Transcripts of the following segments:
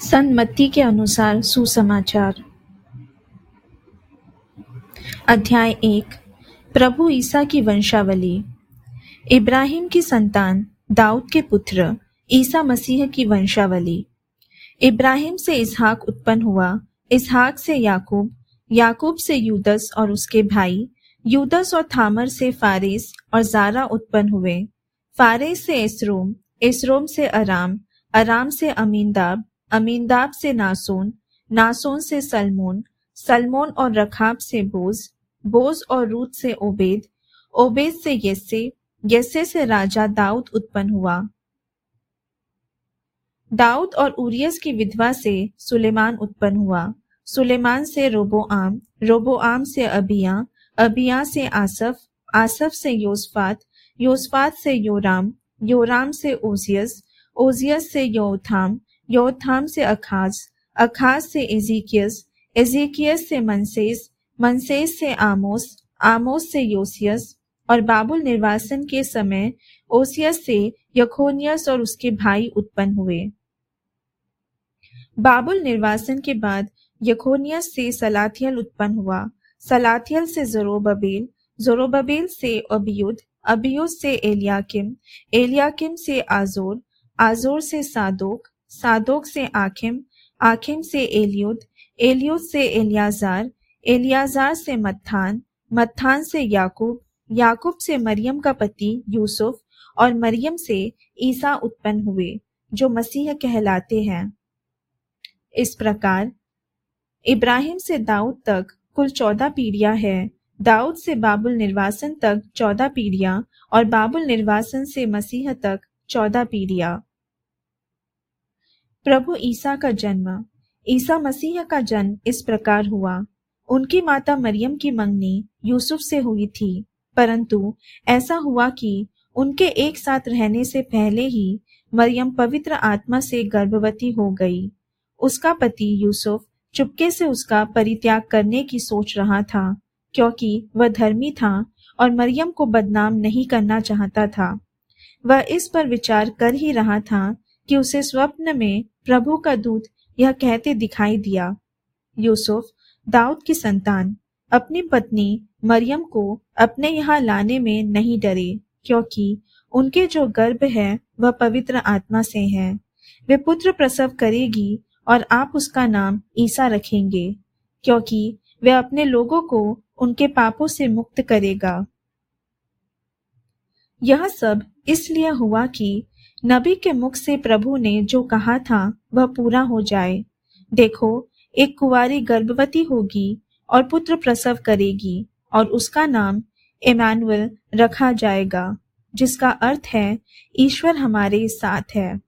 सन्मति के अनुसार सुसमाचार। अध्याय एक, प्रभु ईसा की वंशावली। इब्राहिम की संतान दाऊद के पुत्र ईसा मसीह की वंशावली। इब्राहिम से इसहाक उत्पन्न हुआ, इसहाक से याकूब याकूब से यूदस और उसके भाई, यूदस और थामर से फारिस और जारा उत्पन्न हुए। फारिस से इसरोम इसरोम से अराम अराम से अमीनदाब अमीनदाब से नासोन नासोन से सलमोन सलमोन और रखाब से बोज बोज और रूत से ओबेद ओबेद से यस्से यस्से से राजा दाऊद उत्पन्न हुआ। दाऊद और उरियस की विधवा से सुलेमान उत्पन्न हुआ। सुलेमान से रोबोआम रोबोआम से अबिया अबिया से आसफ आसफ से योसफात योसफात से योराम योराम से ओजियस ओजियस से योथाम योथाम से अखाज अखाज से एजिकियस एजिकियस से मनसेस मनसेस से आमोस आमोस से योसियस और बाबुल निर्वासन के समय ओसियस से यखोनियस और उसके भाई उत्पन्न हुए। बाबुल निर्वासन के बाद यखोनियस से सलाथियल उत्पन्न हुआ। सलाथियल से जरोबेल जोरोबेल से अबियुद अबियुद से एलियाकिम एलियाकिम से आजोर आजोर से सादोक सादोक से आखिम आखिम से एलियुद एलियुद से एलियाजार एलियाजार से मत्थान मत्थान से याकूब याकूब से मरियम का पति यूसुफ और मरियम से ईसा उत्पन्न हुए, जो मसीह कहलाते हैं। इस प्रकार इब्राहिम से दाऊद तक कुल चौदह पीढ़ियाँ हैं। दाऊद से बाबुल निर्वासन तक चौदह पीढ़ियाँ और बाबुल निर्वासन से मसीह तक चौदह पीढ़ियाँ। प्रभु ईसा का जन्म। ईसा मसीह का जन्म इस प्रकार हुआ। उनकी माता मरियम की मंगनी यूसुफ से हुई थी। परंतु ऐसा हुआ कि उनके एक साथ रहने से पहले ही मरियम पवित्र आत्मा से गर्भवती हो गई। उसका पति यूसुफ चुपके से उसका परित्याग करने की सोच रहा था, क्योंकि वह धर्मी था और मरियम को बदनाम नहीं करना चाहता था। वह इस पर विचार कर ही रहा था कि उसे स्वप्न में प्रभु का दूत यह कहते दिखाई दिया, यूसुफ, दाऊद की संतान, अपनी पत्नी मरियम को अपने यहाँ लाने में नहीं डरे, क्योंकि उनके जो गर्भ है वह पवित्र आत्मा से है। वे पुत्र प्रसव करेगी और आप उसका नाम ईसा रखेंगे, क्योंकि वे अपने लोगों को उनके पापों से मुक्त करेगा। यह सब इसलिए हुआ कि नबी के मुख से प्रभु ने जो कहा था, वह पूरा हो जाए। देखो, एक कुवारी गर्भवती होगी और पुत्र प्रसव करेगी और उसका नाम इमानुअल रखा जाएगा, जिसका अर्थ है, ईश्वर हमारे साथ है।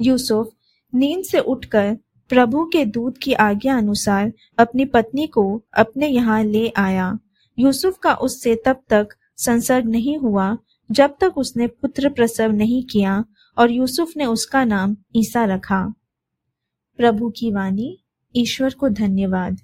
यूसुफ नींद से उठकर प्रभु के दूत की आज्ञा अनुसार अपनी पत्नी को अपने यहाँ ले आया। यूसुफ का उससे तब तक संसर्ग नहीं हुआ जब तक उसने पुत्र प्रसव नहीं किया और यूसुफ ने उसका नाम ईसा रखा। प्रभु की वाणी, ईश्वर को धन्यवाद।